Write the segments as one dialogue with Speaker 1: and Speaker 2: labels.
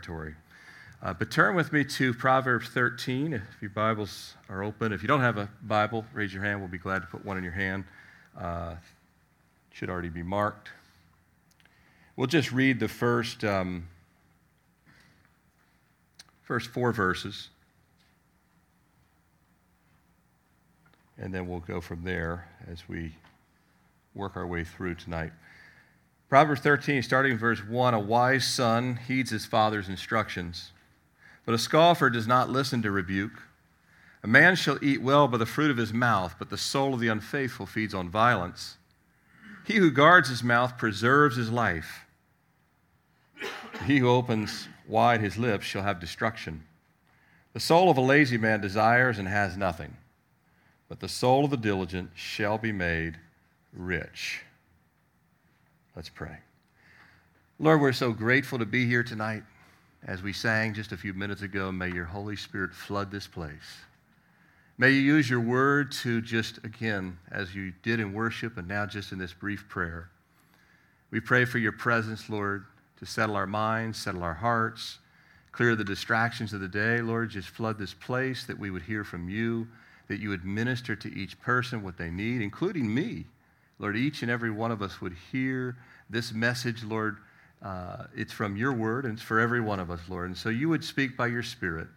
Speaker 1: territory. Uh, but turn with me to Proverbs 13. If your Bibles are open, if you don't have a Bible, raise your hand. We'll be glad to put one in your hand. Uh, should already be marked. We'll just read the first, um, first four verses, and then we'll go from there as we work our way through tonight. Proverbs 13, starting in verse 1 A wise son heeds his father's instructions, but a scoffer does not listen to rebuke. A man shall eat well by the fruit of his mouth, but the soul of the unfaithful feeds on violence. He who guards his mouth preserves his life. He who opens wide his lips shall have destruction. The soul of a lazy man desires and has nothing, but the soul of the diligent shall be made rich. Let's pray. Lord, we're so grateful to be here tonight. As we sang just a few minutes ago, may your Holy Spirit flood this place. May you use your word to just, again, as you did in worship and now just in this brief prayer. We pray for your presence, Lord, to settle our minds, settle our hearts, clear the distractions of the day. Lord, just flood this place that we would hear from you, that you would minister to each person what they need, including me. Lord, each and every one of us would hear this message, Lord. Uh, it's from your word and it's for every one of us, Lord. And so you would speak by your spirit.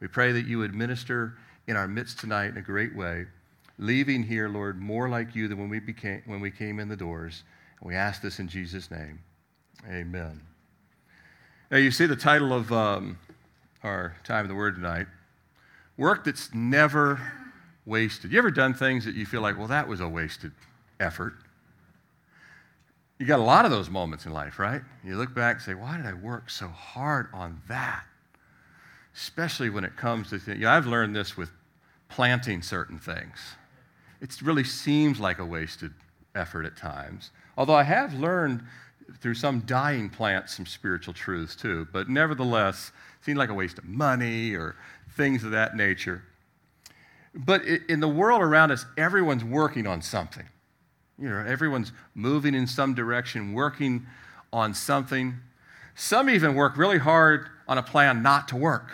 Speaker 1: We pray that you would minister in our midst tonight in a great way, leaving here, Lord, more like you than when we, became, when we came in the doors. And we ask this in Jesus' name. Amen. Now, you see the title of um, our time in the Word tonight Work That's Never Wasted. You ever done things that you feel like, well, that was a wasted effort. You got a lot of those moments in life, right? You look back and say, why did I work so hard on that? Especially when it comes to. You know, I've learned this with planting certain things. It really seems like a wasted effort at times. Although I have learned through some dying plants some spiritual truths too, but nevertheless, it seems like a waste of money or things of that nature. But in the world around us, everyone's working on something. You know, everyone's moving in some direction, working on something. Some even work really hard on a plan not to work.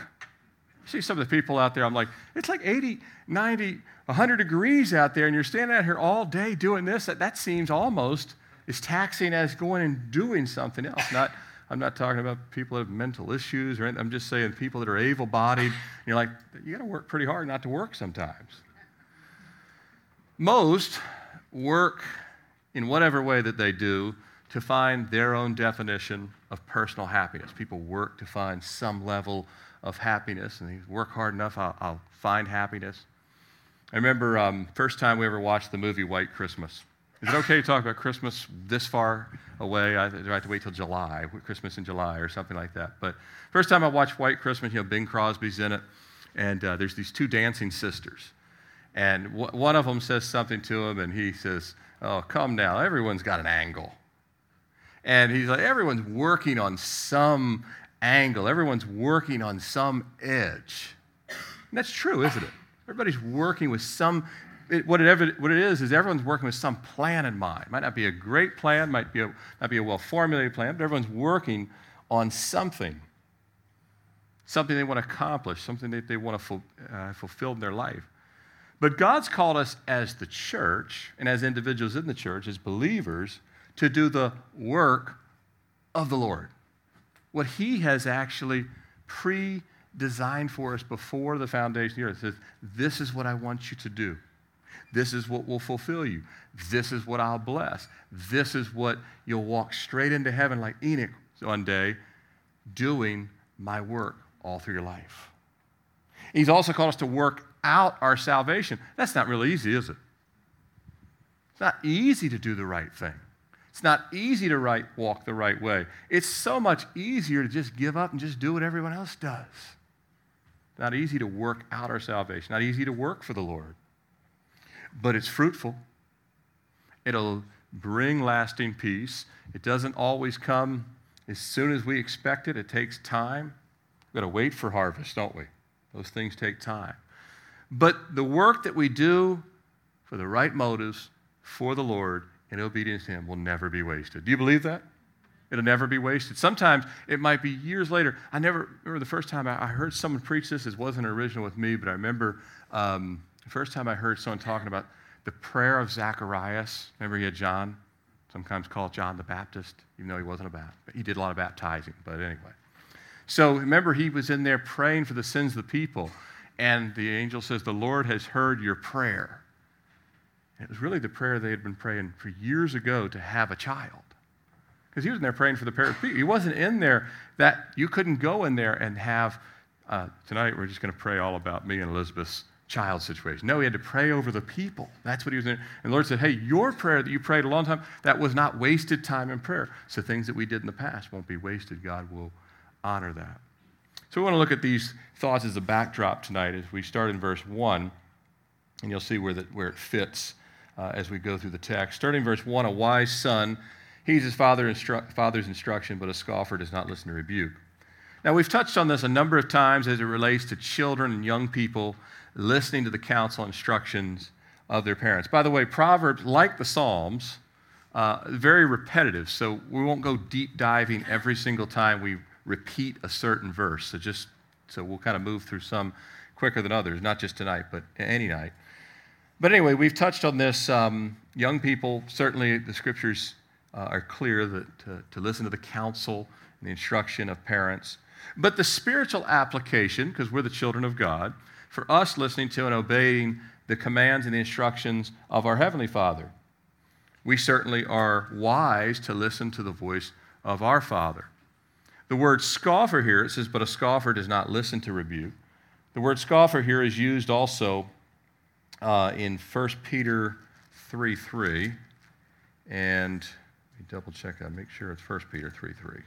Speaker 1: See some of the people out there, I'm like, it's like 80, 90, 100 degrees out there, and you're standing out here all day doing this. That, that seems almost as taxing as going and doing something else. Not, I'm not talking about people that have mental issues or anything. I'm just saying people that are able bodied. You're like, you got to work pretty hard not to work sometimes. Most work in whatever way that they do to find their own definition of personal happiness. People work to find some level of happiness, and they work hard enough, I'll, I'll find happiness. I remember um, first time we ever watched the movie White Christmas. Is it okay to talk about Christmas this far away? I, do I have to wait till July, Christmas in July or something like that? But first time I watched White Christmas, you know, Bing Crosby's in it, and uh, there's these two dancing sisters. And w- one of them says something to him, and he says, Oh, come now. Everyone's got an angle. And he's like, everyone's working on some angle, everyone's working on some edge. And that's true, isn't it? Everybody's working with some, it, what, it what it is, is everyone's working with some plan in mind. Might not be a great plan, might be a, not be a well formulated plan, but everyone's working on something. Something they want to accomplish, something that they want to uh, fulfill in their life. But God's called us as the church and as individuals in the church, as believers, to do the work of the Lord. What He has actually pre designed for us before the foundation of the earth. Says, This is what I want you to do. This is what will fulfill you. This is what I'll bless. This is what you'll walk straight into heaven like Enoch one day, doing my work all through your life. He's also called us to work out our salvation. That's not really easy, is it? It's not easy to do the right thing. It's not easy to right, walk the right way. It's so much easier to just give up and just do what everyone else does. Not easy to work out our salvation, not easy to work for the Lord. But it's fruitful. It'll bring lasting peace. It doesn't always come as soon as we expect it, it takes time. We've got to wait for harvest, don't we? Those things take time. But the work that we do for the right motives for the Lord in obedience to Him will never be wasted. Do you believe that? It'll never be wasted. Sometimes it might be years later. I never remember the first time I heard someone preach this. It wasn't original with me, but I remember um, the first time I heard someone talking about the prayer of Zacharias. Remember, he had John, sometimes called John the Baptist, even though he wasn't a Baptist. He did a lot of baptizing, but anyway. So remember, he was in there praying for the sins of the people, and the angel says, The Lord has heard your prayer. And it was really the prayer they had been praying for years ago to have a child. Because he was in there praying for the parents. He wasn't in there that you couldn't go in there and have, uh, tonight we're just going to pray all about me and Elizabeth's child situation. No, he had to pray over the people. That's what he was doing. And the Lord said, Hey, your prayer that you prayed a long time, that was not wasted time in prayer. So things that we did in the past won't be wasted. God will honor that. So we want to look at these thoughts as a backdrop tonight as we start in verse 1, and you'll see where, the, where it fits uh, as we go through the text. Starting verse 1, a wise son heeds his father instru- father's instruction, but a scoffer does not listen to rebuke. Now, we've touched on this a number of times as it relates to children and young people listening to the counsel instructions of their parents. By the way, Proverbs, like the Psalms, uh, very repetitive, so we won't go deep diving every single time we repeat a certain verse. So just so we'll kind of move through some quicker than others, not just tonight, but any night. But anyway, we've touched on this. Um, young people, certainly the scriptures uh, are clear that to, to listen to the counsel and the instruction of parents. But the spiritual application, because we're the children of God, for us listening to and obeying the commands and the instructions of our Heavenly Father. We certainly are wise to listen to the voice of our Father. The word scoffer here, it says, but a scoffer does not listen to rebuke. The word scoffer here is used also uh, in 1 Peter 3 3. And let me double check that, make sure it's 1 Peter 3 3.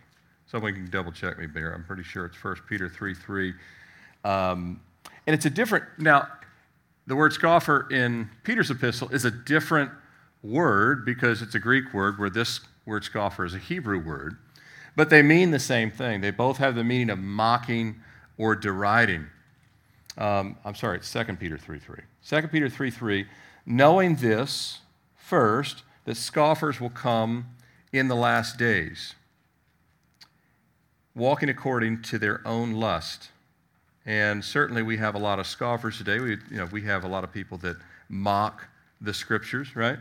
Speaker 1: Someone can double check me there. I'm pretty sure it's 1 Peter 3 3. Um, and it's a different, now, the word scoffer in Peter's epistle is a different word because it's a Greek word, where this word scoffer is a Hebrew word. But they mean the same thing. They both have the meaning of mocking or deriding. Um, I'm sorry, it's 2 Peter 3 3. 2 Peter 3 3. Knowing this, first, that scoffers will come in the last days, walking according to their own lust. And certainly we have a lot of scoffers today. We, you know, we have a lot of people that mock the scriptures, right?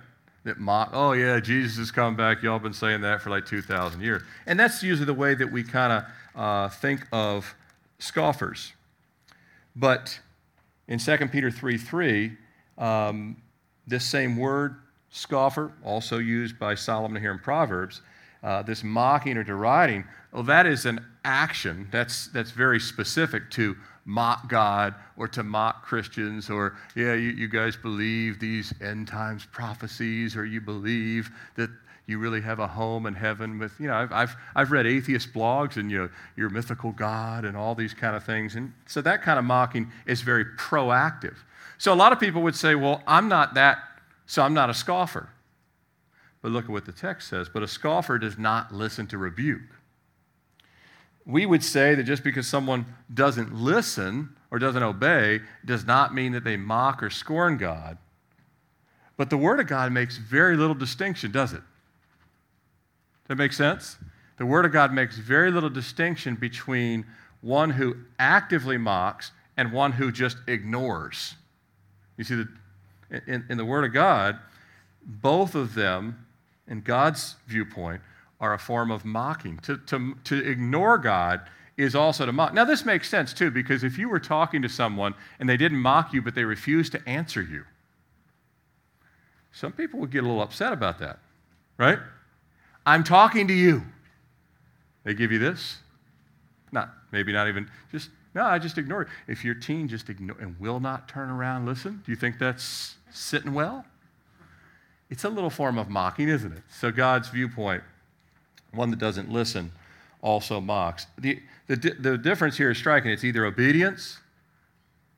Speaker 1: That mock, oh yeah, Jesus has come back. Y'all been saying that for like 2,000 years. And that's usually the way that we kind of uh, think of scoffers. But in 2 Peter 3 3, um, this same word, scoffer, also used by Solomon here in Proverbs, uh, this mocking or deriding, well, that is an action that's, that's very specific to mock God or to mock Christians or, yeah, you, you guys believe these end times prophecies or you believe that you really have a home in heaven with, you know, I've, I've, I've read atheist blogs and, you know, your mythical God and all these kind of things. And so that kind of mocking is very proactive. So a lot of people would say, well, I'm not that, so I'm not a scoffer. But look at what the text says. But a scoffer does not listen to rebuke we would say that just because someone doesn't listen or doesn't obey does not mean that they mock or scorn God. But the Word of God makes very little distinction, does it? That make sense? The Word of God makes very little distinction between one who actively mocks and one who just ignores. You see, the, in, in the Word of God, both of them, in God's viewpoint, are a form of mocking. To, to, to ignore God is also to mock. Now, this makes sense too, because if you were talking to someone and they didn't mock you, but they refused to answer you, some people would get a little upset about that, right? I'm talking to you. They give you this? Not, maybe not even, just, no, I just ignore it. If your teen just ignore and will not turn around, listen, do you think that's sitting well? It's a little form of mocking, isn't it? So, God's viewpoint one that doesn't listen also mocks. The, the, the difference here is striking. It's either obedience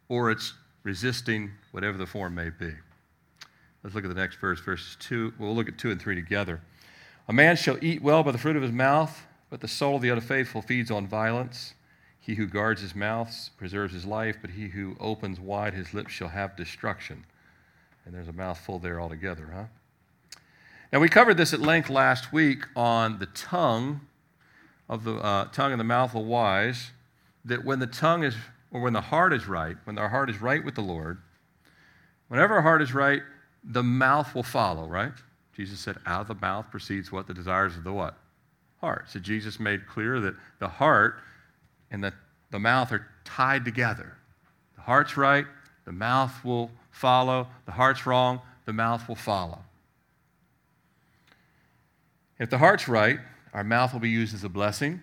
Speaker 1: or it's resisting whatever the form may be. Let's look at the next verse, verses 2. We'll look at 2 and 3 together. A man shall eat well by the fruit of his mouth, but the soul of the unfaithful feeds on violence. He who guards his mouth preserves his life, but he who opens wide his lips shall have destruction. And there's a mouthful there altogether, huh? Now, we covered this at length last week on the tongue of the uh, tongue and the mouth of wise, that when the tongue is, or when the heart is right, when our heart is right with the Lord, whenever our heart is right, the mouth will follow, right? Jesus said, out of the mouth proceeds what? The desires of the what? Heart. So Jesus made clear that the heart and the, the mouth are tied together. The heart's right, the mouth will follow. The heart's wrong, the mouth will follow. If the heart's right, our mouth will be used as a blessing,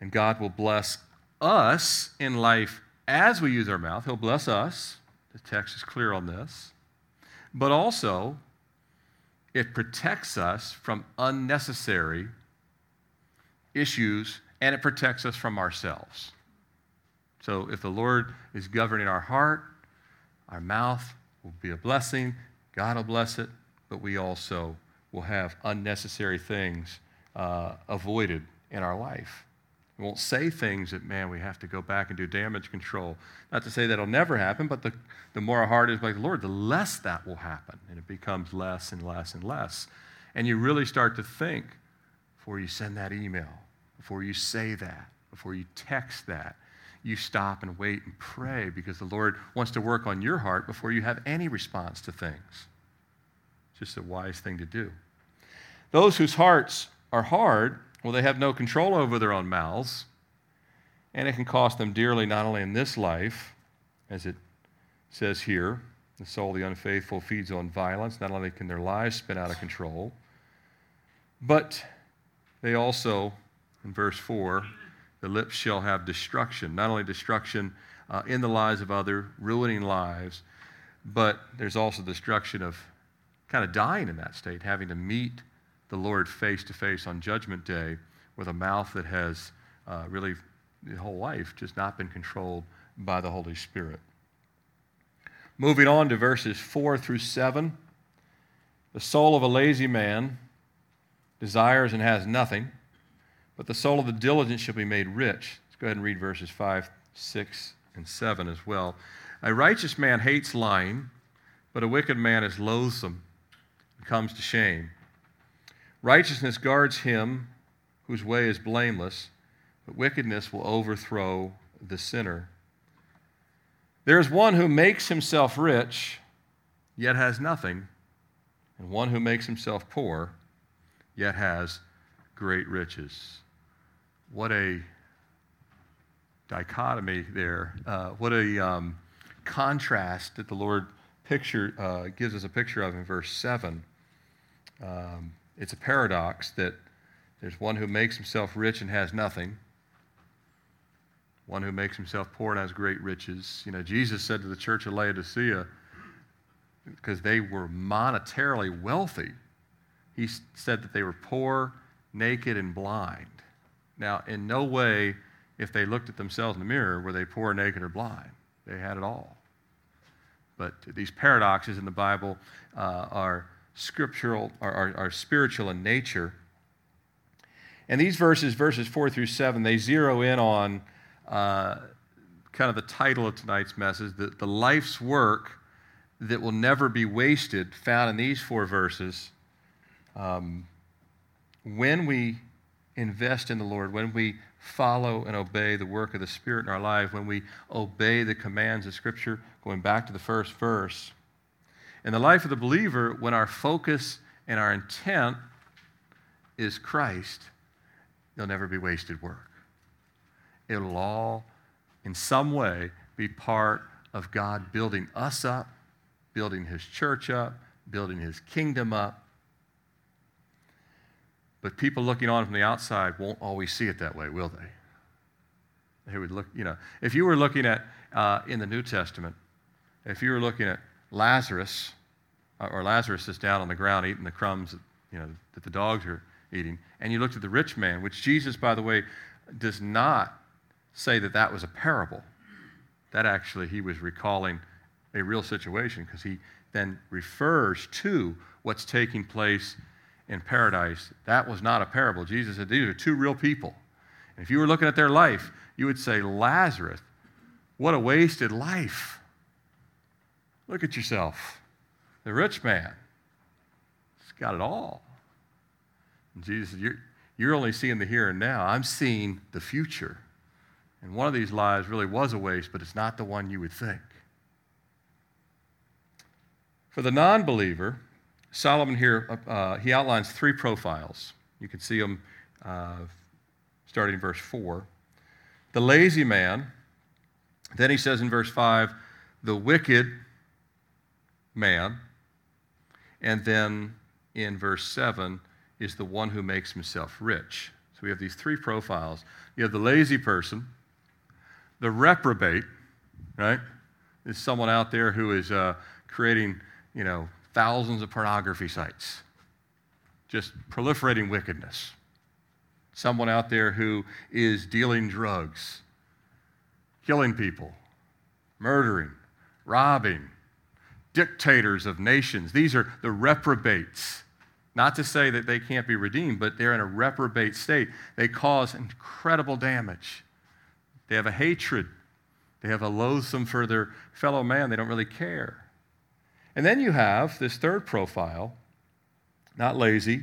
Speaker 1: and God will bless us in life as we use our mouth. He'll bless us. The text is clear on this. But also, it protects us from unnecessary issues and it protects us from ourselves. So if the Lord is governing our heart, our mouth will be a blessing, God will bless it, but we also will have unnecessary things uh, avoided in our life. We won't say things that, man, we have to go back and do damage control. Not to say that'll never happen, but the, the more our heart is like the Lord, the less that will happen. And it becomes less and less and less. And you really start to think before you send that email, before you say that, before you text that. You stop and wait and pray because the Lord wants to work on your heart before you have any response to things. It's just a wise thing to do. Those whose hearts are hard well, they have no control over their own mouths, and it can cost them dearly not only in this life, as it says here, the soul of the unfaithful feeds on violence. Not only can their lives spin out of control, but they also, in verse 4, the lips shall have destruction. Not only destruction uh, in the lives of others, ruining lives, but there's also destruction of kind of dying in that state, having to meet the Lord face to face on Judgment Day with a mouth that has uh, really the whole life just not been controlled by the Holy Spirit. Moving on to verses 4 through 7. The soul of a lazy man desires and has nothing, but the soul of the diligent shall be made rich. Let's go ahead and read verses 5, 6, and 7 as well. A righteous man hates lying, but a wicked man is loathsome and comes to shame. Righteousness guards him whose way is blameless, but wickedness will overthrow the sinner. There is one who makes himself rich, yet has nothing, and one who makes himself poor, yet has great riches. What a dichotomy there. Uh, what a um, contrast that the Lord picture uh, gives us a picture of in verse 7. Um, it's a paradox that there's one who makes himself rich and has nothing, one who makes himself poor and has great riches. You know, Jesus said to the church of Laodicea, because they were monetarily wealthy, he said that they were poor, naked, and blind. Now, in no way, if they looked at themselves in the mirror, were they poor, naked, or blind. They had it all. But these paradoxes in the Bible uh, are scriptural are, are spiritual in nature. And these verses, verses four through seven, they zero in on uh, kind of the title of tonight's message, the, the life's work that will never be wasted, found in these four verses. Um, when we invest in the Lord, when we follow and obey the work of the Spirit in our life, when we obey the commands of Scripture, going back to the first verse, in the life of the believer, when our focus and our intent is Christ, there'll never be wasted work. It'll all, in some way, be part of God building us up, building His church up, building His kingdom up. But people looking on from the outside won't always see it that way, will they? They would look, you know, if you were looking at, uh, in the New Testament, if you were looking at Lazarus, uh, or Lazarus is down on the ground eating the crumbs that, you know, that the dogs are eating, and you looked at the rich man, which Jesus, by the way, does not say that that was a parable. That actually, he was recalling a real situation because he then refers to what's taking place in paradise. That was not a parable. Jesus said these are two real people. And if you were looking at their life, you would say, Lazarus, what a wasted life. Look at yourself. The rich man, he's got it all. And Jesus said, you're, You're only seeing the here and now. I'm seeing the future. And one of these lives really was a waste, but it's not the one you would think. For the non believer, Solomon here, uh, he outlines three profiles. You can see them uh, starting in verse 4. The lazy man, then he says in verse 5, the wicked man, and then in verse 7 is the one who makes himself rich. So we have these three profiles. You have the lazy person, the reprobate, right? Is someone out there who is uh, creating, you know, thousands of pornography sites, just proliferating wickedness. Someone out there who is dealing drugs, killing people, murdering, robbing, dictators of nations. These are the reprobates. Not to say that they can't be redeemed, but they're in a reprobate state. They cause incredible damage. They have a hatred. They have a loathsome for their fellow man. They don't really care. And then you have this third profile, not lazy,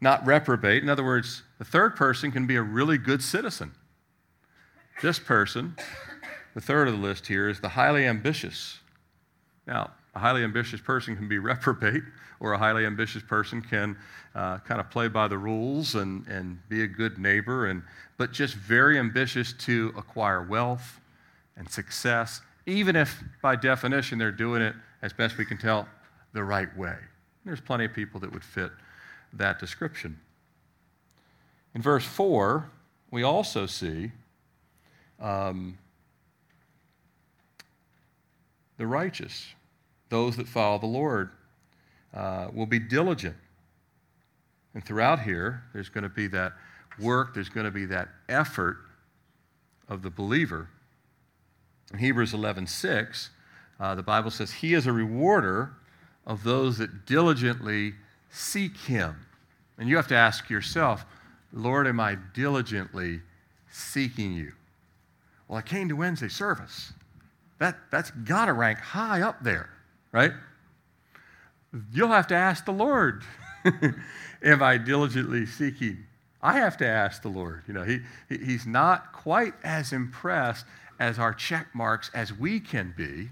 Speaker 1: not reprobate. In other words, the third person can be a really good citizen. This person, the third of the list here, is the highly ambitious. Now, a highly ambitious person can be reprobate, or a highly ambitious person can uh, kind of play by the rules and, and be a good neighbor, and, but just very ambitious to acquire wealth and success, even if by definition they're doing it, as best we can tell, the right way. There's plenty of people that would fit that description. In verse 4, we also see um, the righteous those that follow the Lord uh, will be diligent. And throughout here, there's going to be that work, there's going to be that effort of the believer. In Hebrews 11 6, uh, the Bible says, He is a rewarder of those that diligently seek Him. And you have to ask yourself, Lord, am I diligently seeking you? Well, I came to Wednesday service. That, that's got to rank high up there right? You'll have to ask the Lord, Am I diligently seeking? I have to ask the Lord. You know, he, he's not quite as impressed as our check marks as we can be.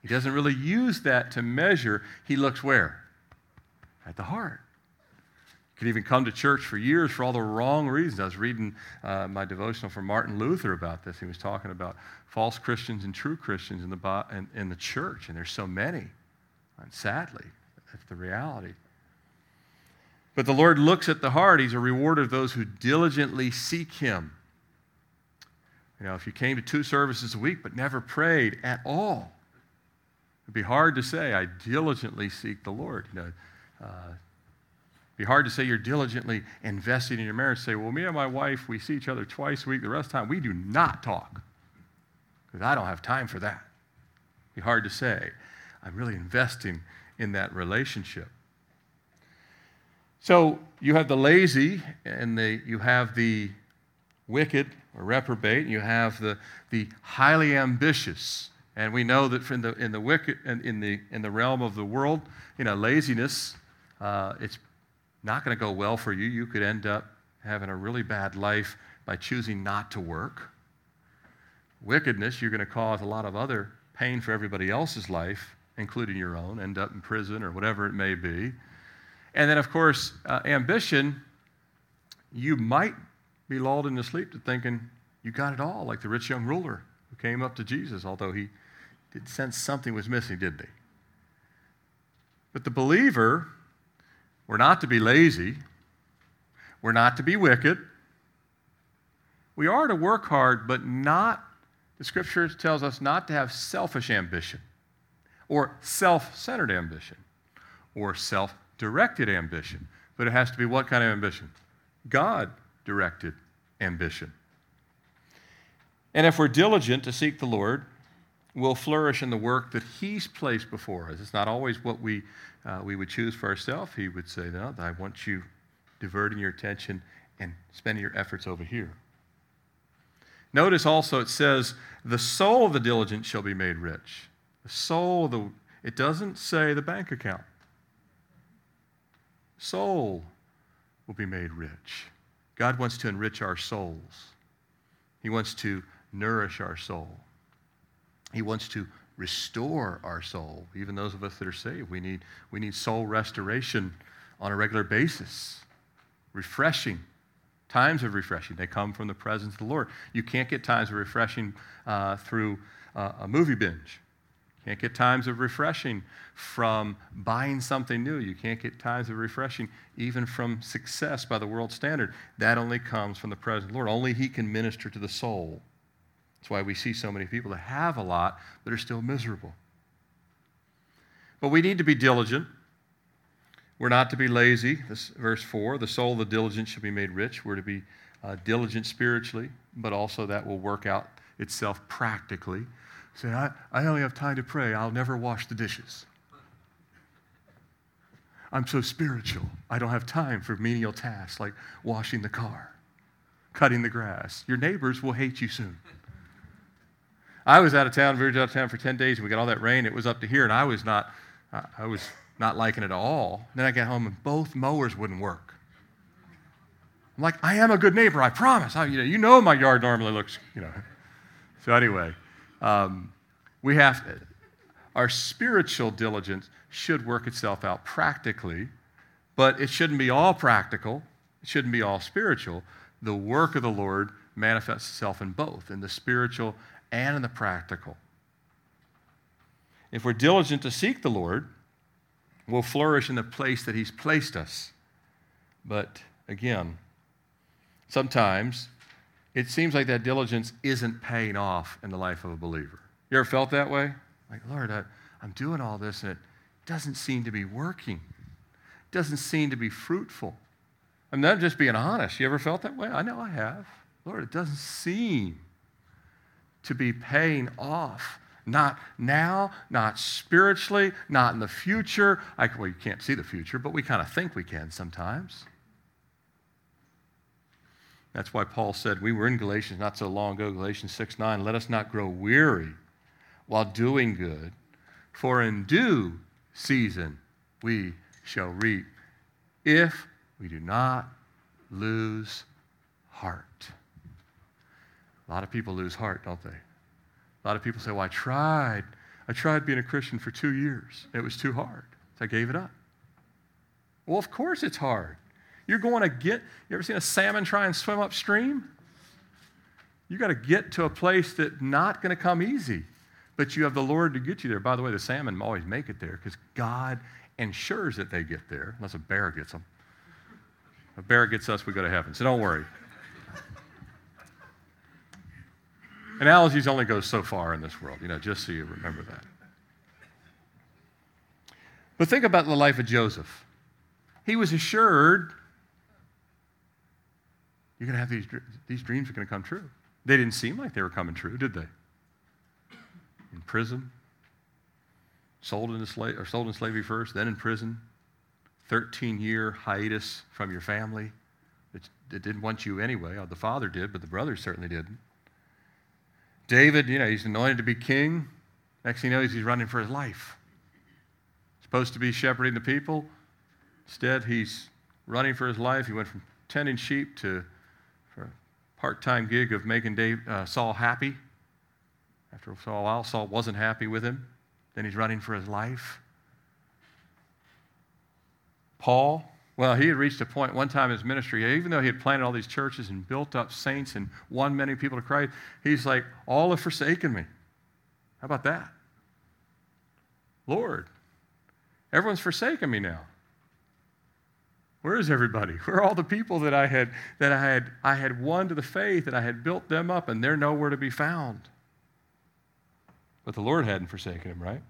Speaker 1: He doesn't really use that to measure. He looks where? At the heart. Could even come to church for years for all the wrong reasons. I was reading uh, my devotional from Martin Luther about this. He was talking about false Christians and true Christians in the, in, in the church, and there's so many. And sadly, that's the reality. But the Lord looks at the heart. He's a rewarder of those who diligently seek Him. You know, if you came to two services a week but never prayed at all, it'd be hard to say, I diligently seek the Lord. You know, uh, be hard to say you're diligently investing in your marriage. Say, well, me and my wife, we see each other twice a week. The rest of the time, we do not talk because I don't have time for that. Be hard to say. I'm really investing in that relationship. So you have the lazy and the, you have the wicked or reprobate, and you have the, the highly ambitious. And we know that in the, in the wicked in, in the, in the realm of the world, you know, laziness, uh, it's not going to go well for you. You could end up having a really bad life by choosing not to work. Wickedness, you're going to cause a lot of other pain for everybody else's life including your own, end up in prison or whatever it may be. And then, of course, uh, ambition, you might be lulled into sleep to thinking you got it all, like the rich young ruler who came up to Jesus, although he did sense something was missing, didn't he? But the believer, we're not to be lazy, we're not to be wicked. We are to work hard, but not, the scripture tells us not to have selfish ambition or self centered ambition or self directed ambition. But it has to be what kind of ambition? God directed ambition. And if we're diligent to seek the Lord, we'll flourish in the work that He's placed before us. It's not always what we, uh, we would choose for ourselves. He would say, No, I want you diverting your attention and spending your efforts over here. Notice also it says, The soul of the diligent shall be made rich. The soul, of the, it doesn't say the bank account. Soul will be made rich. God wants to enrich our souls. He wants to nourish our soul. He wants to restore our soul. Even those of us that are saved, we need, we need soul restoration on a regular basis. Refreshing. Times of refreshing. They come from the presence of the Lord. You can't get times of refreshing uh, through uh, a movie binge. You can't get times of refreshing from buying something new. You can't get times of refreshing even from success by the world standard. That only comes from the presence of the Lord. Only He can minister to the soul. That's why we see so many people that have a lot but are still miserable. But we need to be diligent. We're not to be lazy. This verse 4 the soul of the diligent shall be made rich. We're to be uh, diligent spiritually, but also that will work out itself practically. Say, I, I only have time to pray. I'll never wash the dishes. I'm so spiritual. I don't have time for menial tasks like washing the car, cutting the grass. Your neighbors will hate you soon. I was out of town, very out of town for 10 days, and we got all that rain. It was up to here, and I was not, I was not liking it at all. Then I got home, and both mowers wouldn't work. I'm like, I am a good neighbor, I promise. I, you, know, you know my yard normally looks, you know. So anyway, um, we have our spiritual diligence should work itself out practically, but it shouldn't be all practical. It shouldn't be all spiritual. The work of the Lord manifests itself in both, in the spiritual and in the practical. If we're diligent to seek the Lord, we'll flourish in the place that He's placed us. But again, sometimes it seems like that diligence isn't paying off in the life of a believer. You ever felt that way? Like, Lord, I, am doing all this and it doesn't seem to be working. It doesn't seem to be fruitful. I'm not just being honest. You ever felt that way? I know I have. Lord, it doesn't seem to be paying off. Not now, not spiritually, not in the future. I, well, you can't see the future, but we kind of think we can sometimes. That's why Paul said, we were in Galatians not so long ago, Galatians 6 9, let us not grow weary while doing good, for in due season we shall reap if we do not lose heart. A lot of people lose heart, don't they? A lot of people say, Well, I tried. I tried being a Christian for two years. It was too hard. So I gave it up. Well, of course it's hard. You're going to get, you ever seen a salmon try and swim upstream? You got to get to a place that's not going to come easy, but you have the Lord to get you there. By the way, the salmon always make it there because God ensures that they get there, unless a bear gets them. A bear gets us, we go to heaven. So don't worry. Analogies only go so far in this world, you know, just so you remember that. But think about the life of Joseph. He was assured you're going to have these, these dreams are going to come true. They didn't seem like they were coming true, did they? In prison, sold into, slave, or sold in slavery first, then in prison, 13 year hiatus from your family. It, it didn't want you anyway. Oh, the father did, but the brothers certainly didn't. David, you know, he's anointed to be king. Next thing you know, he's running for his life. Supposed to be shepherding the people. Instead, he's running for his life. He went from tending sheep to a part-time gig of making Dave, uh, Saul happy. After a while, Saul wasn't happy with him. Then he's running for his life. Paul, well, he had reached a point one time in his ministry, even though he had planted all these churches and built up saints and won many people to Christ, he's like, all have forsaken me. How about that? Lord, everyone's forsaken me now. Where is everybody? Where are all the people that I had that I had I had won to the faith and I had built them up and they're nowhere to be found? But the Lord hadn't forsaken him, right?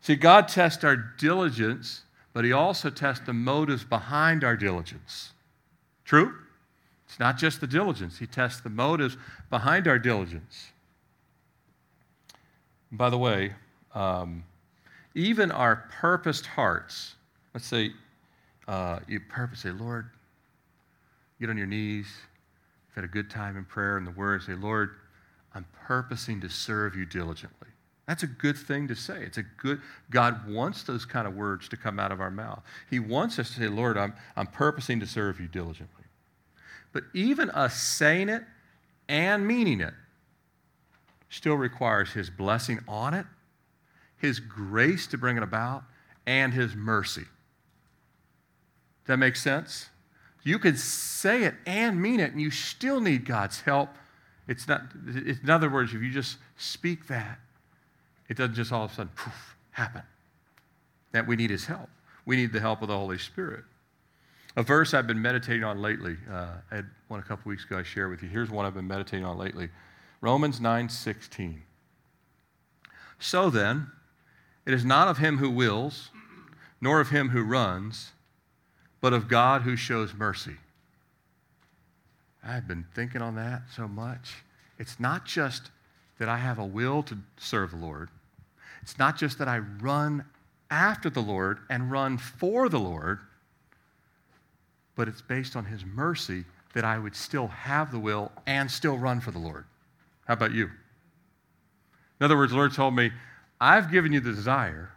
Speaker 1: See, God tests our diligence but he also tests the motives behind our diligence. True? It's not just the diligence, he tests the motives behind our diligence. By the way, um, even our purposed hearts, let's say uh, you purpose, say, Lord, get on your knees, you've had a good time in prayer and the word, say, Lord, I'm purposing to serve you diligently. That's a good thing to say. It's a good, God wants those kind of words to come out of our mouth. He wants us to say, Lord, I'm, I'm purposing to serve you diligently. But even us saying it and meaning it still requires His blessing on it, His grace to bring it about, and His mercy. That make sense? You could say it and mean it, and you still need God's help. It's not, in other words, if you just speak that, it doesn't just all of a sudden poof, happen. That we need His help. We need the help of the Holy Spirit. A verse I've been meditating on lately, uh, I had one a couple weeks ago I shared with you. Here's one I've been meditating on lately Romans 9 16. So then, it is not of him who wills, nor of him who runs, but of God who shows mercy. I've been thinking on that so much. It's not just that I have a will to serve the Lord, it's not just that I run after the Lord and run for the Lord but it's based on His mercy that I would still have the will and still run for the Lord. How about you? In other words, the Lord told me, I've given you the desire.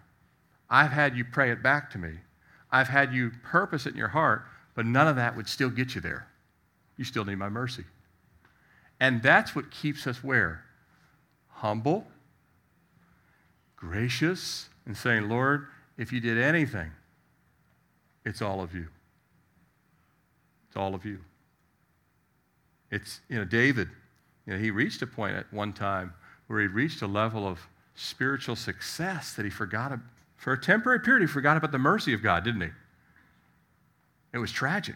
Speaker 1: I've had you pray it back to me. I've had you purpose it in your heart, but none of that would still get you there. You still need my mercy. And that's what keeps us where? Humble, gracious, and saying, Lord, if you did anything, it's all of you It's all of you. It's, you know, David, you know, he reached a point at one time where he reached a level of spiritual success that he forgot, for a temporary period, he forgot about the mercy of God, didn't he? It was tragic.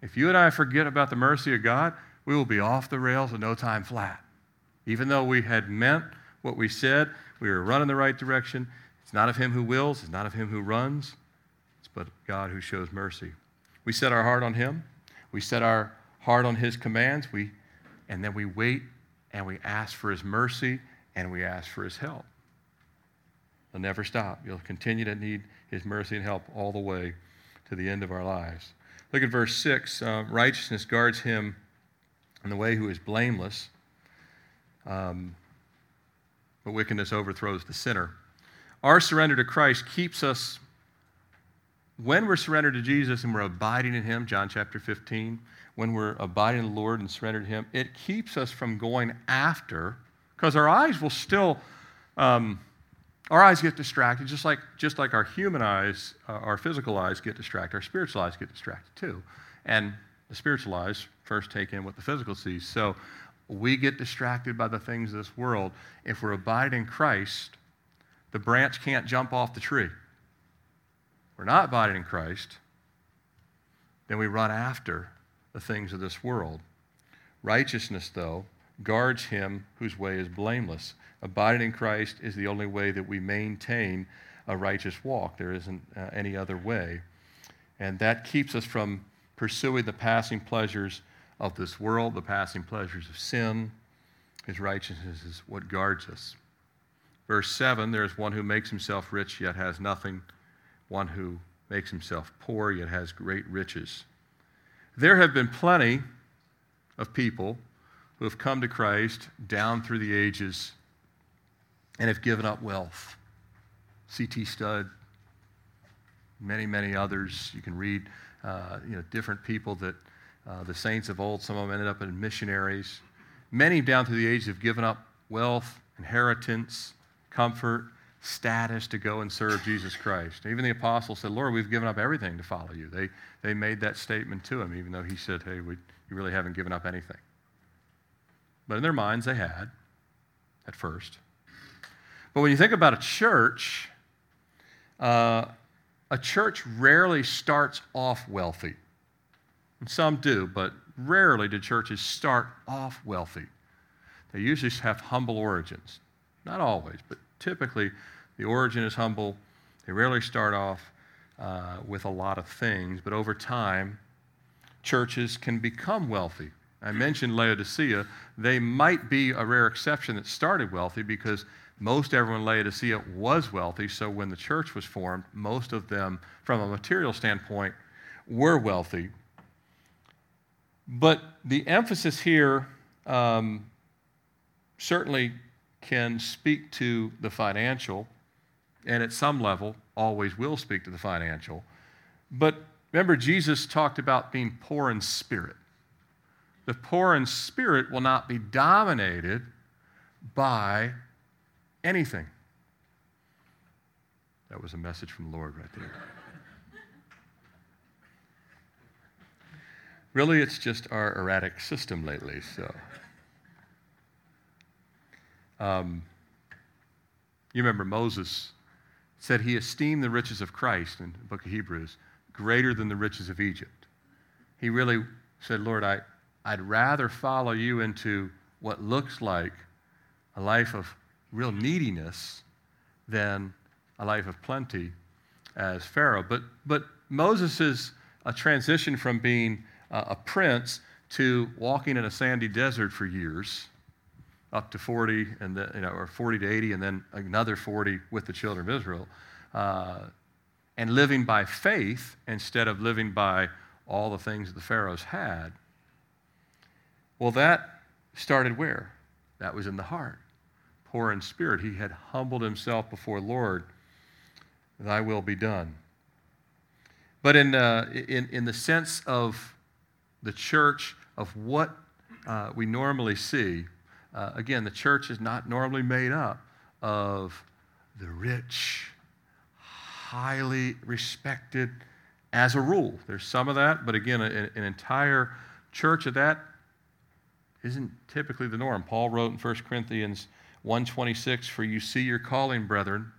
Speaker 1: If you and I forget about the mercy of God, we will be off the rails in no time flat. Even though we had meant what we said, we were running the right direction. It's not of him who wills, it's not of him who runs, it's but God who shows mercy. We set our heart on him. We set our heart on His commands, we, and then we wait and we ask for His mercy and we ask for His help. He'll never stop. You'll continue to need His mercy and help all the way to the end of our lives. Look at verse 6. Uh, righteousness guards him in the way who is blameless, um, but wickedness overthrows the sinner. Our surrender to Christ keeps us when we're surrendered to Jesus and we're abiding in Him, John chapter 15, when we're abiding in the Lord and surrendered to Him, it keeps us from going after, because our eyes will still, um, our eyes get distracted, just like, just like our human eyes, uh, our physical eyes get distracted, our spiritual eyes get distracted too. And the spiritual eyes first take in what the physical sees. So we get distracted by the things of this world. If we're abiding in Christ, the branch can't jump off the tree we're not abiding in Christ, then we run after the things of this world. Righteousness, though, guards him whose way is blameless. Abiding in Christ is the only way that we maintain a righteous walk. There isn't uh, any other way. And that keeps us from pursuing the passing pleasures of this world, the passing pleasures of sin. His righteousness is what guards us. Verse 7 there is one who makes himself rich yet has nothing one who makes himself poor yet has great riches. There have been plenty of people who have come to Christ down through the ages and have given up wealth. C.T. Studd, many, many others. You can read, uh, you know, different people that uh, the saints of old, some of them ended up in missionaries. Many down through the ages have given up wealth, inheritance, comfort, status to go and serve Jesus Christ. Even the apostles said, Lord, we've given up everything to follow you. They, they made that statement to him, even though he said, hey, we, you really haven't given up anything. But in their minds, they had at first. But when you think about a church, uh, a church rarely starts off wealthy. And some do, but rarely do churches start off wealthy. They usually have humble origins. Not always, but typically the origin is humble. They rarely start off uh, with a lot of things, but over time, churches can become wealthy. I mentioned Laodicea. They might be a rare exception that started wealthy because most everyone in Laodicea was wealthy. So when the church was formed, most of them, from a material standpoint, were wealthy. But the emphasis here um, certainly can speak to the financial, and at some level, always will speak to the financial. But remember, Jesus talked about being poor in spirit. the poor in spirit will not be dominated by anything. That was a message from the Lord right there. Really, it's just our erratic system lately, so. Um, you remember Moses said he esteemed the riches of Christ in the book of Hebrews greater than the riches of Egypt. He really said, Lord, I, I'd rather follow you into what looks like a life of real neediness than a life of plenty as Pharaoh. But, but Moses is a transition from being a, a prince to walking in a sandy desert for years, up to 40, and the, you know, or 40 to 80, and then another 40 with the children of Israel, uh, and living by faith instead of living by all the things that the Pharaohs had. Well, that started where? That was in the heart. Poor in spirit. He had humbled himself before Lord. Thy will be done. But in, uh, in, in the sense of the church, of what uh, we normally see, uh, again, the church is not normally made up of the rich, highly respected as a rule. There's some of that, but again, an, an entire church of that isn't typically the norm. Paul wrote in 1 Corinthians 1:26, "For you see your calling, brethren,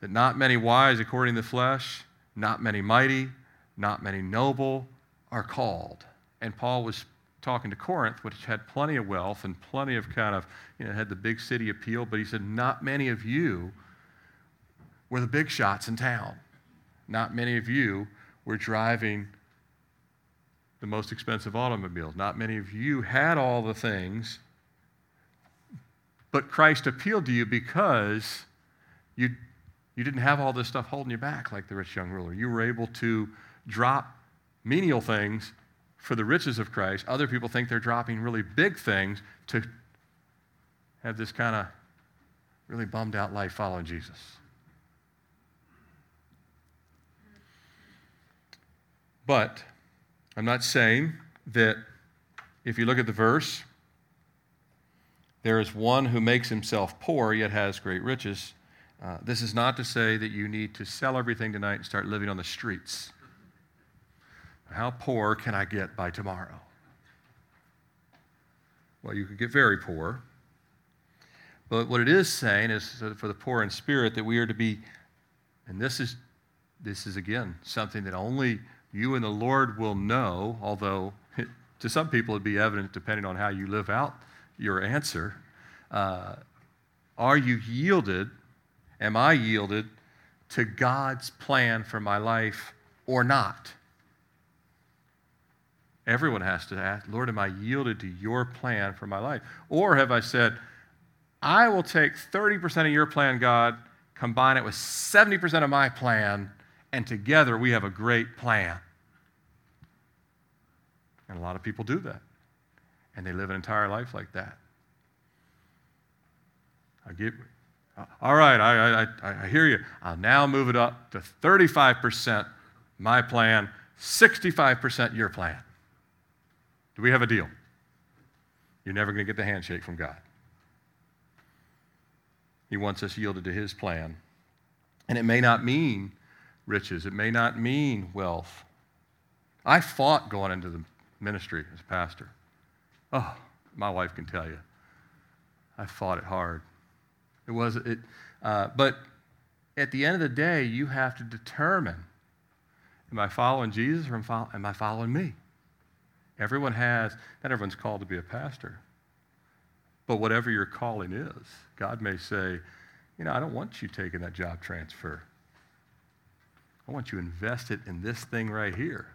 Speaker 1: that not many wise according to the flesh, not many mighty, not many noble are called." And Paul was talking to Corinth, which had plenty of wealth and plenty of kind of, you know, had the big city appeal, but he said, Not many of you were the big shots in town. Not many of you were driving the most expensive automobiles. Not many of you had all the things, but Christ appealed to you because you, you didn't have all this stuff holding you back like the rich young ruler. You were able to drop menial things for the riches of Christ. Other people think they're dropping really big things to have this kind of really bummed out life following Jesus. But I'm not saying that if you look at the verse, there is one who makes himself poor yet has great riches. Uh, this is not to say that you need to sell everything tonight and start living on the streets. How poor can I get by tomorrow? Well, you could get very poor. But what it is saying is for the poor in spirit that we are to be, and this is, this is again something that only you and the Lord will know, although to some people it'd be evident depending on how you live out your answer. Uh, are you yielded? Am I yielded to God's plan for my life or not? Everyone has to ask, Lord, am I yielded to your plan for my life? Or have I said, I will take 30% of your plan, God, combine it with 70% of my plan, and together we have a great plan. And a lot of people do that. And they live an entire life like that. I get, uh, all right, I, I, I hear you. I'll now move it up to 35% my plan, 65% your plan. Do we have a deal? You're never going to get the handshake from God. He wants us yielded to His plan. And it may not mean riches, it may not mean wealth. I fought going into the ministry as pastor. Oh, my wife can tell you. I fought it hard. It was it, uh, but at the end of the day, you have to determine: Am I following Jesus or am I following me? Everyone has. Not everyone's called to be a pastor, but whatever your calling is, God may say, you know, I don't want you taking that job transfer. I want you invested in this thing right here.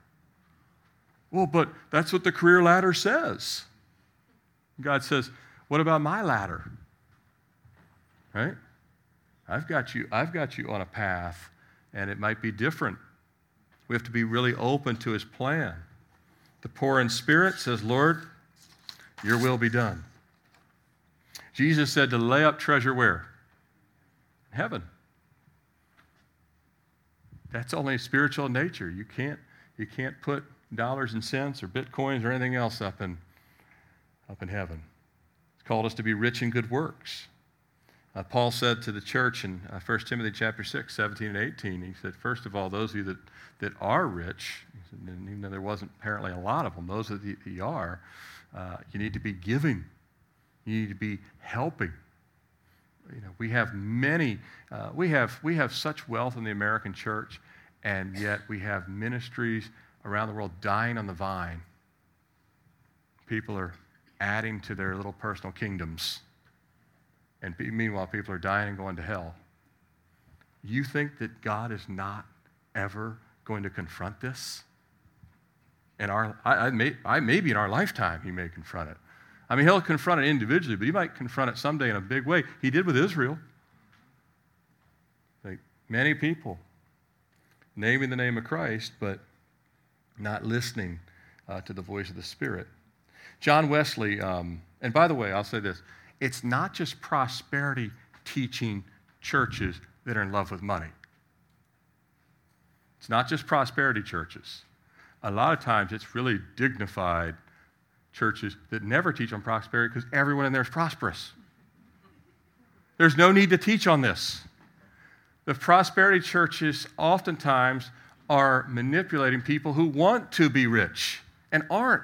Speaker 1: Well, but that's what the career ladder says. God says, What about my ladder? Right? I've got you, I've got you on a path, and it might be different. We have to be really open to his plan. The poor in spirit says, Lord, your will be done. Jesus said to lay up treasure where? Heaven. That's only spiritual nature. You can't, you can't put dollars and cents or bitcoins or anything else up in, up in heaven. He's called us to be rich in good works. Uh, Paul said to the church in uh, 1 Timothy chapter 6, 17 and 18, he said, first of all, those of you that, that are rich, said, even though there wasn't apparently a lot of them, those that you are, uh, you need to be giving. You need to be helping. You know, we have many, uh, we, have, we have such wealth in the American church, and yet we have ministries around the world dying on the vine. People are adding to their little personal kingdoms and meanwhile, people are dying and going to hell. You think that God is not ever going to confront this? In our, I, I, may, I maybe in our lifetime, he may confront it. I mean, he'll confront it individually, but he might confront it someday in a big way. He did with Israel. Like many people naming the name of Christ, but not listening uh, to the voice of the Spirit. John Wesley, um, and by the way, I'll say this it's not just prosperity teaching churches that are in love with money. It's not just prosperity churches. A lot of times it's really dignified churches that never teach on prosperity because everyone in there is prosperous. There's no need to teach on this. The prosperity churches oftentimes are manipulating people who want to be rich and aren't.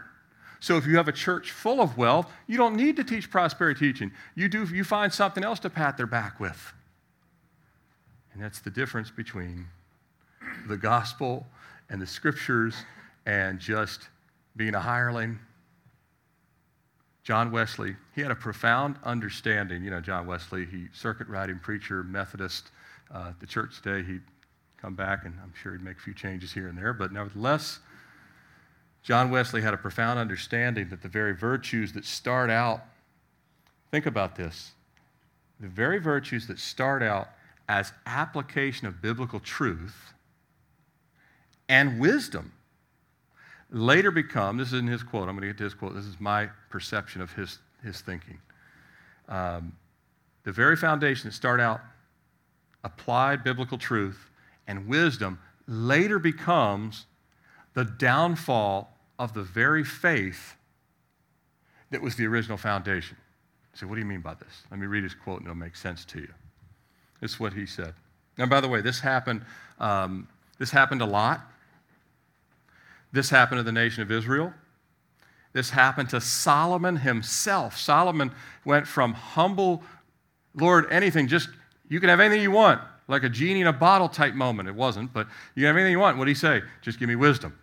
Speaker 1: So if you have a church full of wealth, you don't need to teach prosperity teaching. You do you find something else to pat their back with. And that's the difference between the gospel and the scriptures and just being a hireling. John Wesley, he had a profound understanding. You know, John Wesley, he circuit riding preacher, Methodist. Uh, the church today, he'd come back and I'm sure he'd make a few changes here and there, but nevertheless, John Wesley had a profound understanding that the very virtues that start out, think about this, the very virtues that start out as application of biblical truth and wisdom later become, this is in his quote, I'm going to get to his quote, this is my perception of his, his thinking. Um, the very foundation that start out applied biblical truth and wisdom later becomes the downfall of the very faith that was the original foundation. Say, what do you mean by this? Let me read his quote and it'll make sense to you. This is what he said. And by the way, this happened, um, this happened a lot. This happened to the nation of Israel. This happened to Solomon himself. Solomon went from humble, Lord, anything, just you can have anything you want, like a genie in a bottle type moment. It wasn't, but you can have anything you want. What did he say? Just give me wisdom.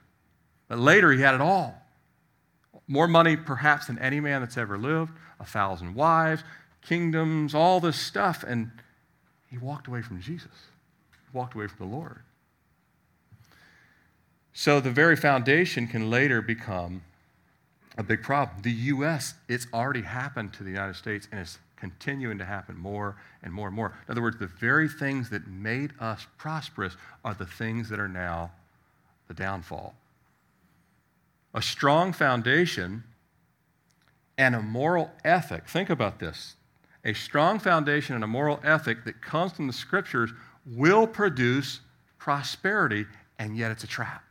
Speaker 1: But later, he had it all. More money, perhaps, than any man that's ever lived, a thousand wives, kingdoms, all this stuff. And he walked away from Jesus, he walked away from the Lord. So the very foundation can later become a big problem. The U.S., it's already happened to the United States and it's continuing to happen more and more and more. In other words, the very things that made us prosperous are the things that are now the downfall a strong foundation and a moral ethic. Think about this. A strong foundation and a moral ethic that comes from the scriptures will produce prosperity, and yet it's a trap.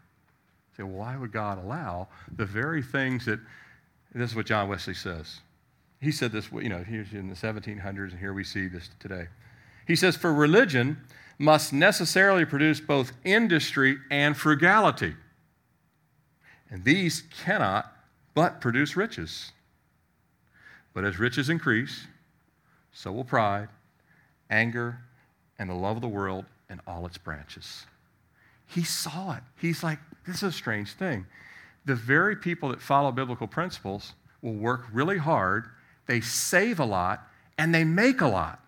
Speaker 1: You say, well, why would God allow the very things that, this is what John Wesley says. He said this, you know, he was in the 1700s, and here we see this today. He says, for religion must necessarily produce both industry and frugality. And these cannot but produce riches. But as riches increase, so will pride, anger, and the love of the world and all its branches. He saw it. He's like, this is a strange thing. The very people that follow biblical principles will work really hard, they save a lot, and they make a lot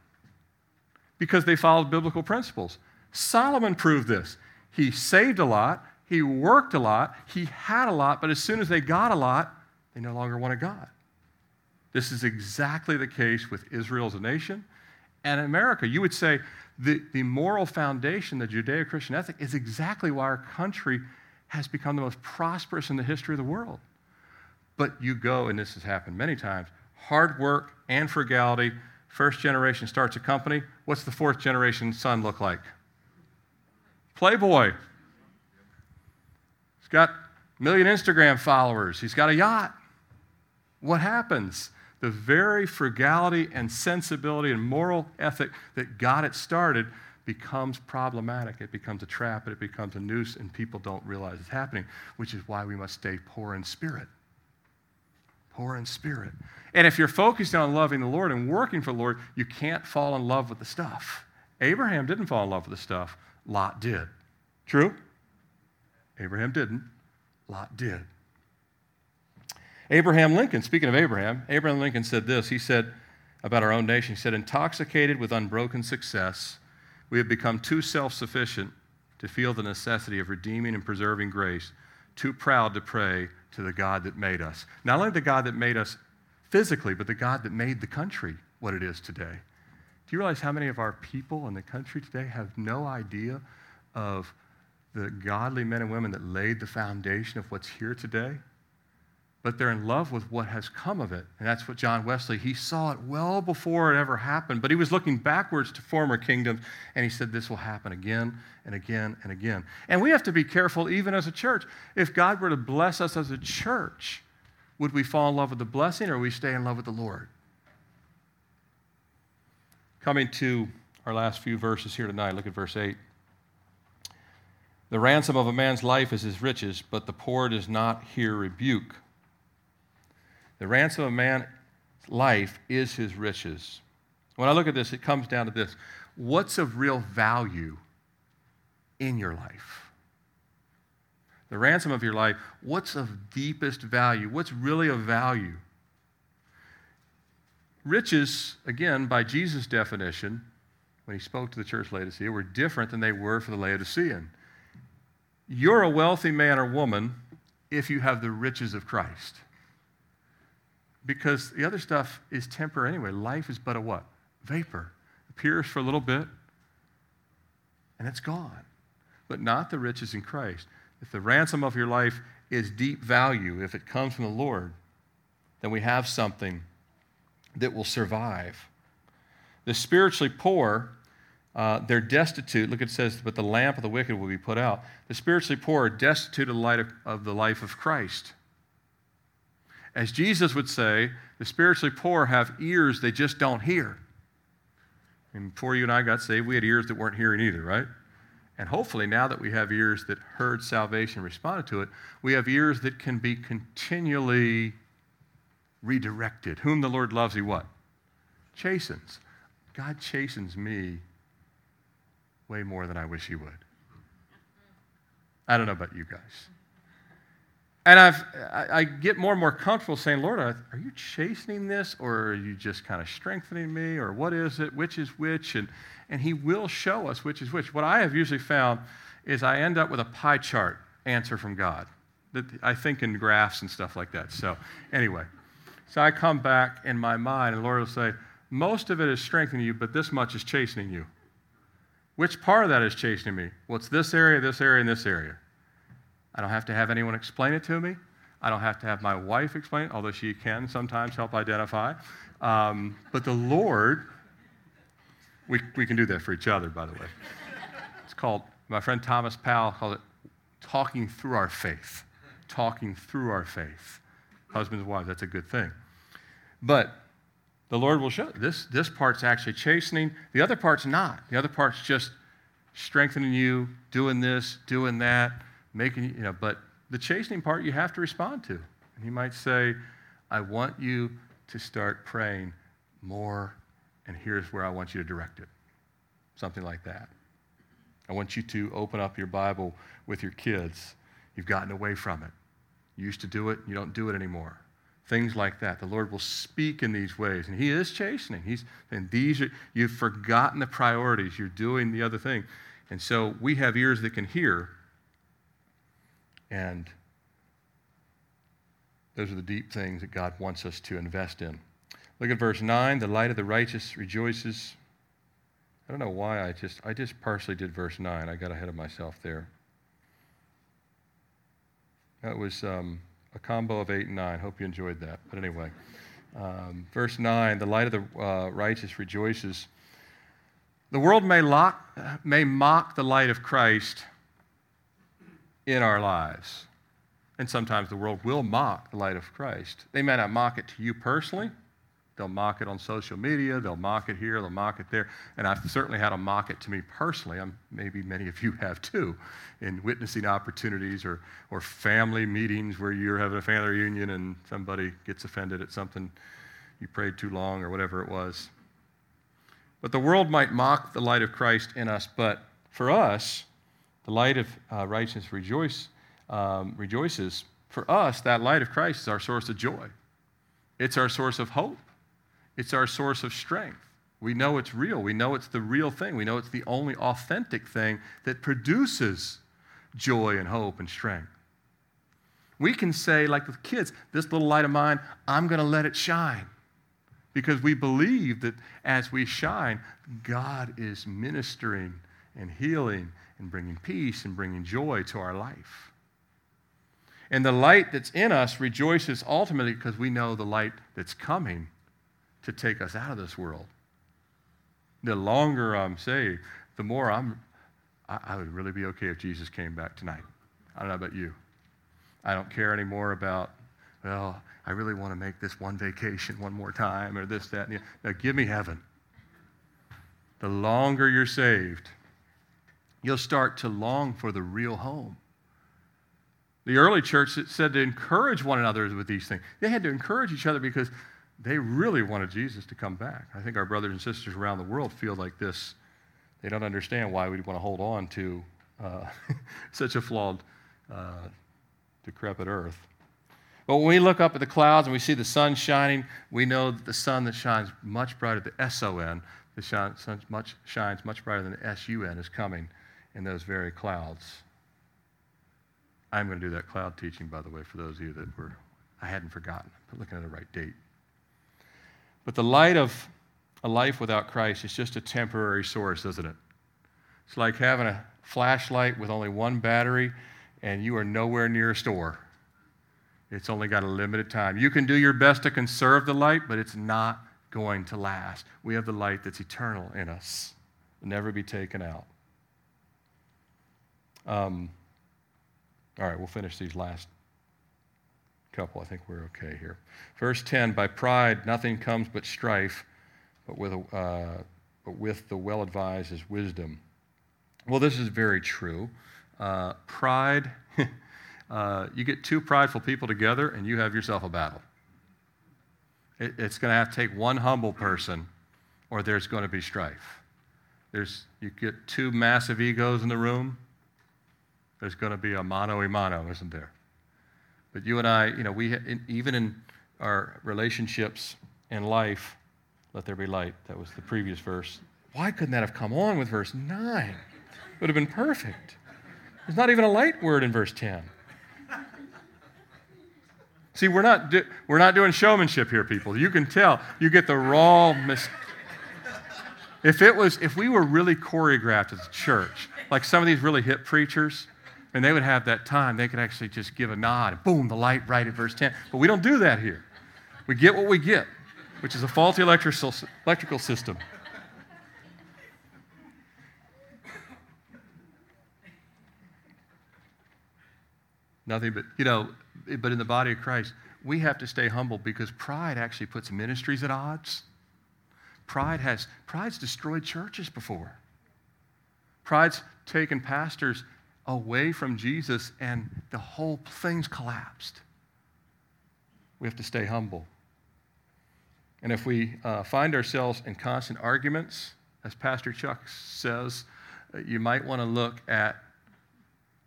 Speaker 1: because they followed biblical principles. Solomon proved this. He saved a lot, he worked a lot, he had a lot, but as soon as they got a lot, they no longer wanted God. This is exactly the case with Israel as a nation and America. You would say the, the moral foundation, the Judeo Christian ethic, is exactly why our country has become the most prosperous in the history of the world. But you go, and this has happened many times hard work and frugality. First generation starts a company. What's the fourth generation son look like? Playboy. He's got a million Instagram followers. He's got a yacht. What happens? The very frugality and sensibility and moral ethic that got it started becomes problematic. It becomes a trap and it becomes a noose, and people don't realize it's happening, which is why we must stay poor in spirit. Poor in spirit. And if you're focused on loving the Lord and working for the Lord, you can't fall in love with the stuff. Abraham didn't fall in love with the stuff, Lot did. True? Abraham didn't, Lot did. Abraham Lincoln, speaking of Abraham, Abraham Lincoln said this. He said about our own nation, he said, intoxicated with unbroken success, we have become too self sufficient to feel the necessity of redeeming and preserving grace, too proud to pray to the God that made us. Not only the God that made us physically, but the God that made the country what it is today. Do you realize how many of our people in the country today have no idea of the godly men and women that laid the foundation of what's here today? but they're in love with what has come of it. And that's what John Wesley, he saw it well before it ever happened, but he was looking backwards to former kingdoms, and he said, This will happen again and again and again. And we have to be careful, even as a church. If God were to bless us as a church, would we fall in love with the blessing or we stay in love with the Lord? Coming to our last few verses here tonight, look at verse 8. The ransom of a man's life is his riches, but the poor does not hear rebuke. The ransom of a man's life is his riches. When I look at this, it comes down to this what's of real value in your life? The ransom of your life, what's of deepest value? What's really of value? Riches, again, by Jesus' definition, when he spoke to the church Laodicea, were different than they were for the Laodicean. You're a wealthy man or woman if you have the riches of Christ because the other stuff is temporary anyway. Life is but a what? Vapor. Appears for a little bit, and it's gone. But not the riches in Christ. If the ransom of your life is deep value, if it comes from the Lord, then we have something that will survive. The spiritually poor, uh, they're destitute. Look, it says, but the lamp of the wicked will be put out. The spiritually poor are destitute of the, light of, of the life of Christ. As Jesus would say, the spiritually poor have ears they just don't hear. And before you and I got saved, we had ears that weren't hearing either, right? And hopefully, now that we have ears that heard salvation, responded to it, we have ears that can be continually redirected. Whom the Lord loves, he what? Chastens. God chastens me way more than I wish he would. I don't know about you guys. And I've, I, I get more and more comfortable saying, Lord, are, you chastening this or are you just kind of strengthening me or what is it? Which is which? And, and He will show us which is which. What I have usually found is I end up with a pie chart answer from God. That I think in graphs and stuff like that. So, anyway, so I come back in my mind and Lord will say, most of it is strengthening you, but this much is chastening you. Which part of that is chastening me? Well, it's this area, this area, and this area. I don't have to have anyone explain it to me. I don't have to have my wife explain it, although she can sometimes help identify. Um, but the Lord, we, we can do that for each other, by the way. It's called, my friend Thomas Powell called it talking through our faith. Talking through our faith. Husbands and wives, that's a good thing. But the Lord will show this, this part's actually chastening, the other part's not. The other part's just strengthening you, doing this, doing that making, you know, but the chastening part you have to respond to. And he might say, I want you to start praying more, and here's where I want you to direct it. Something like that. I want you to open up your Bible with your kids. You've gotten away from it. You used to do it, you don't do it anymore. Things like that. The Lord will speak in these ways. And He is chastening. He's and these are you've forgotten the priorities. You're doing the other thing. And so we have ears that can hear, and those are the deep things that God wants us to invest in. Look at verse 9. The light of the righteous rejoices. I don't know why I just I just partially did verse 9. I got ahead of myself there. That was um, a combo of 8 and 9. Hope you enjoyed that. But anyway, um, verse 9 the light of the uh, righteous rejoices. The world may, lock, may mock the light of Christ in our lives. And sometimes the world will mock the light of Christ. They may not mock it to you personally. They'll mock it on social media. They'll mock it here. They'll mock it there. And I've certainly had them mock it to me personally. I'm, maybe many of you have too, in witnessing opportunities or, or family meetings where you're having a family reunion and somebody gets offended at something you prayed too long or whatever it was. But the world might mock the light of Christ in us, but for us, the light of uh, righteousness rejoice, um, rejoices. For us, that light of Christ is our source of joy. It's our source of hope. It's our source of strength. We know it's real. We know it's the real thing. We know it's the only authentic thing that produces joy and hope and strength. We can say, like with kids, this little light of mine, I'm going to let it shine. Because we believe that as we shine, God is ministering and healing and bringing peace and bringing joy to our life. And the light that's in us rejoices ultimately because we know the light that's coming to take us out of this world. The longer I'm saved, the more I'm, I, I would really be okay if Jesus came back tonight. I don't know about you. I don't care anymore about, well, I really want to make this one vacation one more time or this, that. And now, give me heaven. The longer you're saved, you'll start to long for the real home. The early church said to encourage one another with these things. They had to encourage each other because they really wanted Jesus to come back. I think our brothers and sisters around the world feel like this. They don't understand why we'd want to hold on to uh, such a flawed, uh, decrepit earth. But when we look up at the clouds and we see the sun shining, we know that the sun that shines much brighter, the S-O-N, the sun much, shines much brighter than the S-U-N is coming in those very clouds. I'm going to do that cloud teaching, by the way, for those of you that were, I hadn't forgotten, but looking at the right date. But the light of a life without Christ is just a temporary source, isn't it? It's like having a flashlight with only one battery and you are nowhere near a store. It's only got a limited time. You can do your best to conserve the light, but it's not going to last. We have the light that's eternal in us, will never be taken out. Um, all right, we'll finish these last couple. I think we're okay here. Verse 10 By pride, nothing comes but strife, but with, a, uh, but with the well advised is wisdom. Well, this is very true. Uh, pride uh, you get two prideful people together and you have yourself a battle. It, it's going to have to take one humble person or there's going to be strife. There's, you get two massive egos in the room, there's going to be a mano a mano, isn't there? But you and I, you know, we even in our relationships and life, let there be light. That was the previous verse. Why couldn't that have come on with verse 9? It would have been perfect. There's not even a light word in verse 10. See, we're not, do, we're not doing showmanship here, people. You can tell. You get the raw mis- If it was, if we were really choreographed as a church, like some of these really hip preachers, and they would have that time, they could actually just give a nod, and boom, the light right at verse 10. But we don't do that here. We get what we get, which is a faulty electrical, electrical system. Nothing but, you know, but in the body of Christ, we have to stay humble because pride actually puts ministries at odds. Pride has pride's destroyed churches before. Pride's taken pastors away from Jesus and the whole thing's collapsed. We have to stay humble. And if we uh, find ourselves in constant arguments, as Pastor Chuck says, uh, you might want to look at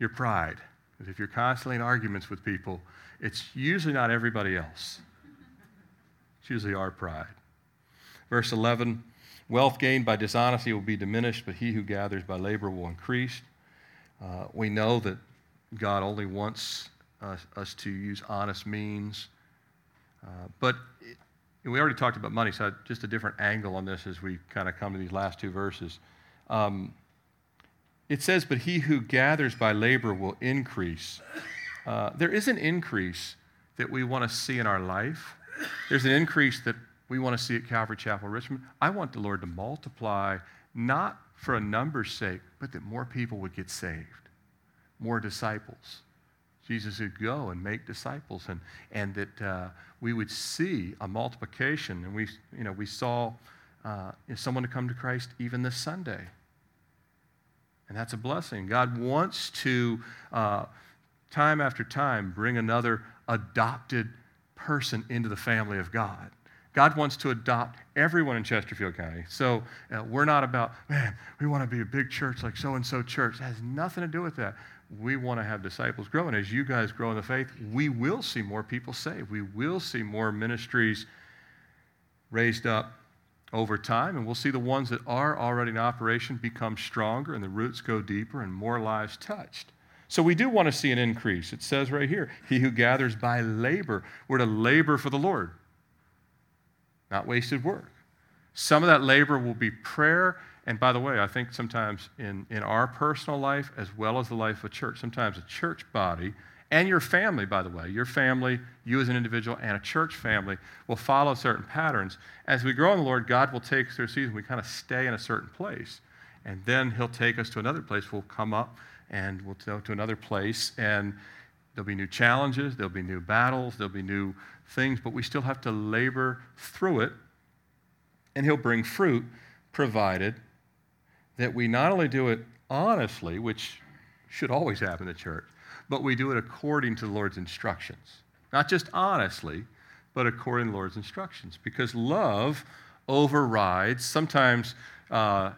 Speaker 1: your pride. Because if you're constantly in arguments with people, it's usually not everybody else. It's usually our pride. Verse 11 Wealth gained by dishonesty will be diminished, but he who gathers by labor will increase. Uh, we know that God only wants us, us to use honest means. Uh, but it, we already talked about money, so just a different angle on this as we kind of come to these last two verses. Um, it says, But he who gathers by labor will increase. Uh, there is an increase that we want to see in our life. There's an increase that we want to see at Calvary Chapel Richmond. I want the Lord to multiply, not for a number's sake, but that more people would get saved, more disciples. Jesus would Go and make disciples, and, and that uh, we would see a multiplication. And we, you know, we saw uh, someone to come to Christ even this Sunday. And that's a blessing. God wants to, uh, time after time, bring another adopted person into the family of God. God wants to adopt everyone in Chesterfield County. So uh, we're not about, man, we want to be a big church like so and so church. Has nothing to do with that we want to have disciples grow. And as you guys grow in the faith, we will see more people saved. We will see more ministries raised up over time. And we'll see the ones that are already in operation become stronger and the roots go deeper and more lives touched. So we do want to see an increase. It says right here, he who gathers by labor. We're to labor for the Lord, not wasted work. Some of that labor will be prayer and by the way, I think sometimes in, in our personal life as well as the life of a church, sometimes a church body and your family, by the way, your family, you as an individual, and a church family will follow certain patterns. As we grow in the Lord, God will take us through a season. We kind of stay in a certain place. And then He'll take us to another place. We'll come up and we'll go to another place. And there'll be new challenges, there'll be new battles, there'll be new things, but we still have to labor through it. And He'll bring fruit provided that we not only do it honestly, which should always happen in the church, but we do it according to the Lord's instructions. Not just honestly, but according to the Lord's instructions. Because love overrides, sometimes, uh,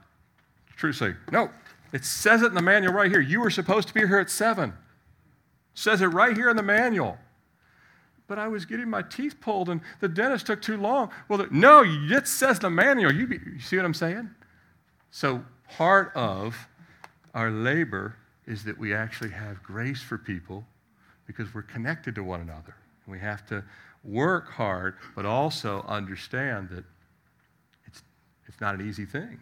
Speaker 1: truthfully, no, it says it in the manual right here. You were supposed to be here at 7. Says it right here in the manual. But I was getting my teeth pulled and the dentist took too long. Well, the, no, it says the manual. You, be, you see what I'm saying? So part of our labor is that we actually have grace for people because we're connected to one another. We have to work hard, but also understand that it's, it's not an easy thing.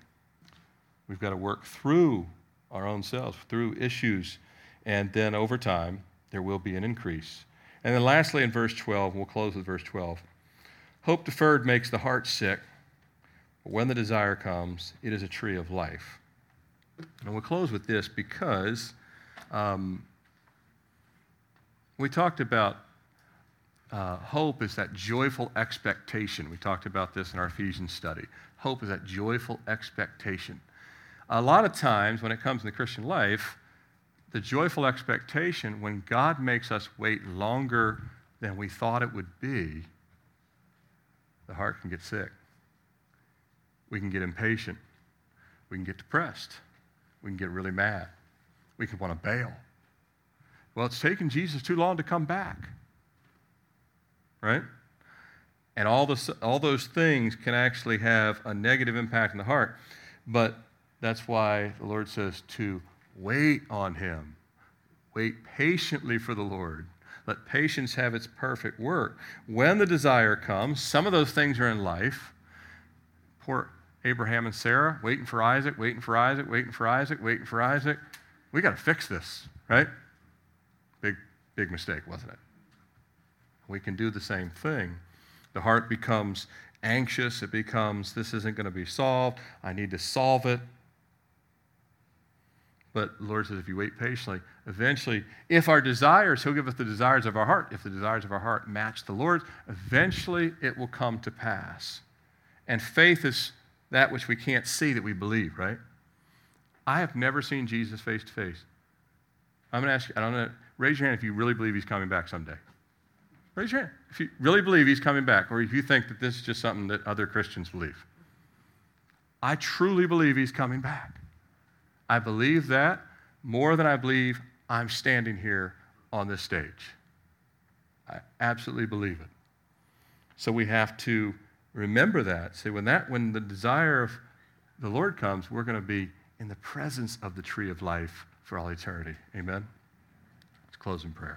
Speaker 1: We've got to work through our own selves, through issues, and then over time, there will be an increase. And then lastly, in verse 12, we'll close with verse 12 hope deferred makes the heart sick, but when the desire comes, it is a tree of life. And we'll close with this because um, we talked about uh, hope is that joyful expectation. We talked about this in our Ephesians study. Hope is that joyful expectation. A lot of times when it comes in the Christian life, the joyful expectation, when God makes us wait longer than we thought it would be, the heart can get sick. We can get impatient. We can get depressed. We can get really mad. We can want to bail. Well, it's taken Jesus too long to come back. Right? And all, this, all those things can actually have a negative impact in the heart. But that's why the Lord says to wait on Him. Wait patiently for the Lord. Let patience have its perfect work. When the desire comes, some of those things are in life. Poor Abraham and Sarah, waiting for Isaac, waiting for Isaac, waiting for Isaac, waiting for Isaac. We got to fix this, right? Big, big mistake, wasn't it? We can do the same thing. The heart becomes anxious. It becomes, this isn't going to be solved. I need to solve it. But the Lord says, if you wait patiently, eventually, if our desires, He'll give us the desires of our heart. If the desires of our heart match the Lord's, eventually it will come to pass. And faith is that which we can't see that we believe, right? I have never seen Jesus face to face. I'm going to ask you, I don't know, raise your hand if you really believe he's coming back someday. Raise your hand if you really believe he's coming back, or if you think that this is just something that other Christians believe. I truly believe he's coming back. I believe that more than I believe I'm standing here on this stage. I absolutely believe it. So we have to remember that. See, when that when the desire of the Lord comes, we're going to be in the presence of the tree of life for all eternity. Amen. Let's close in prayer.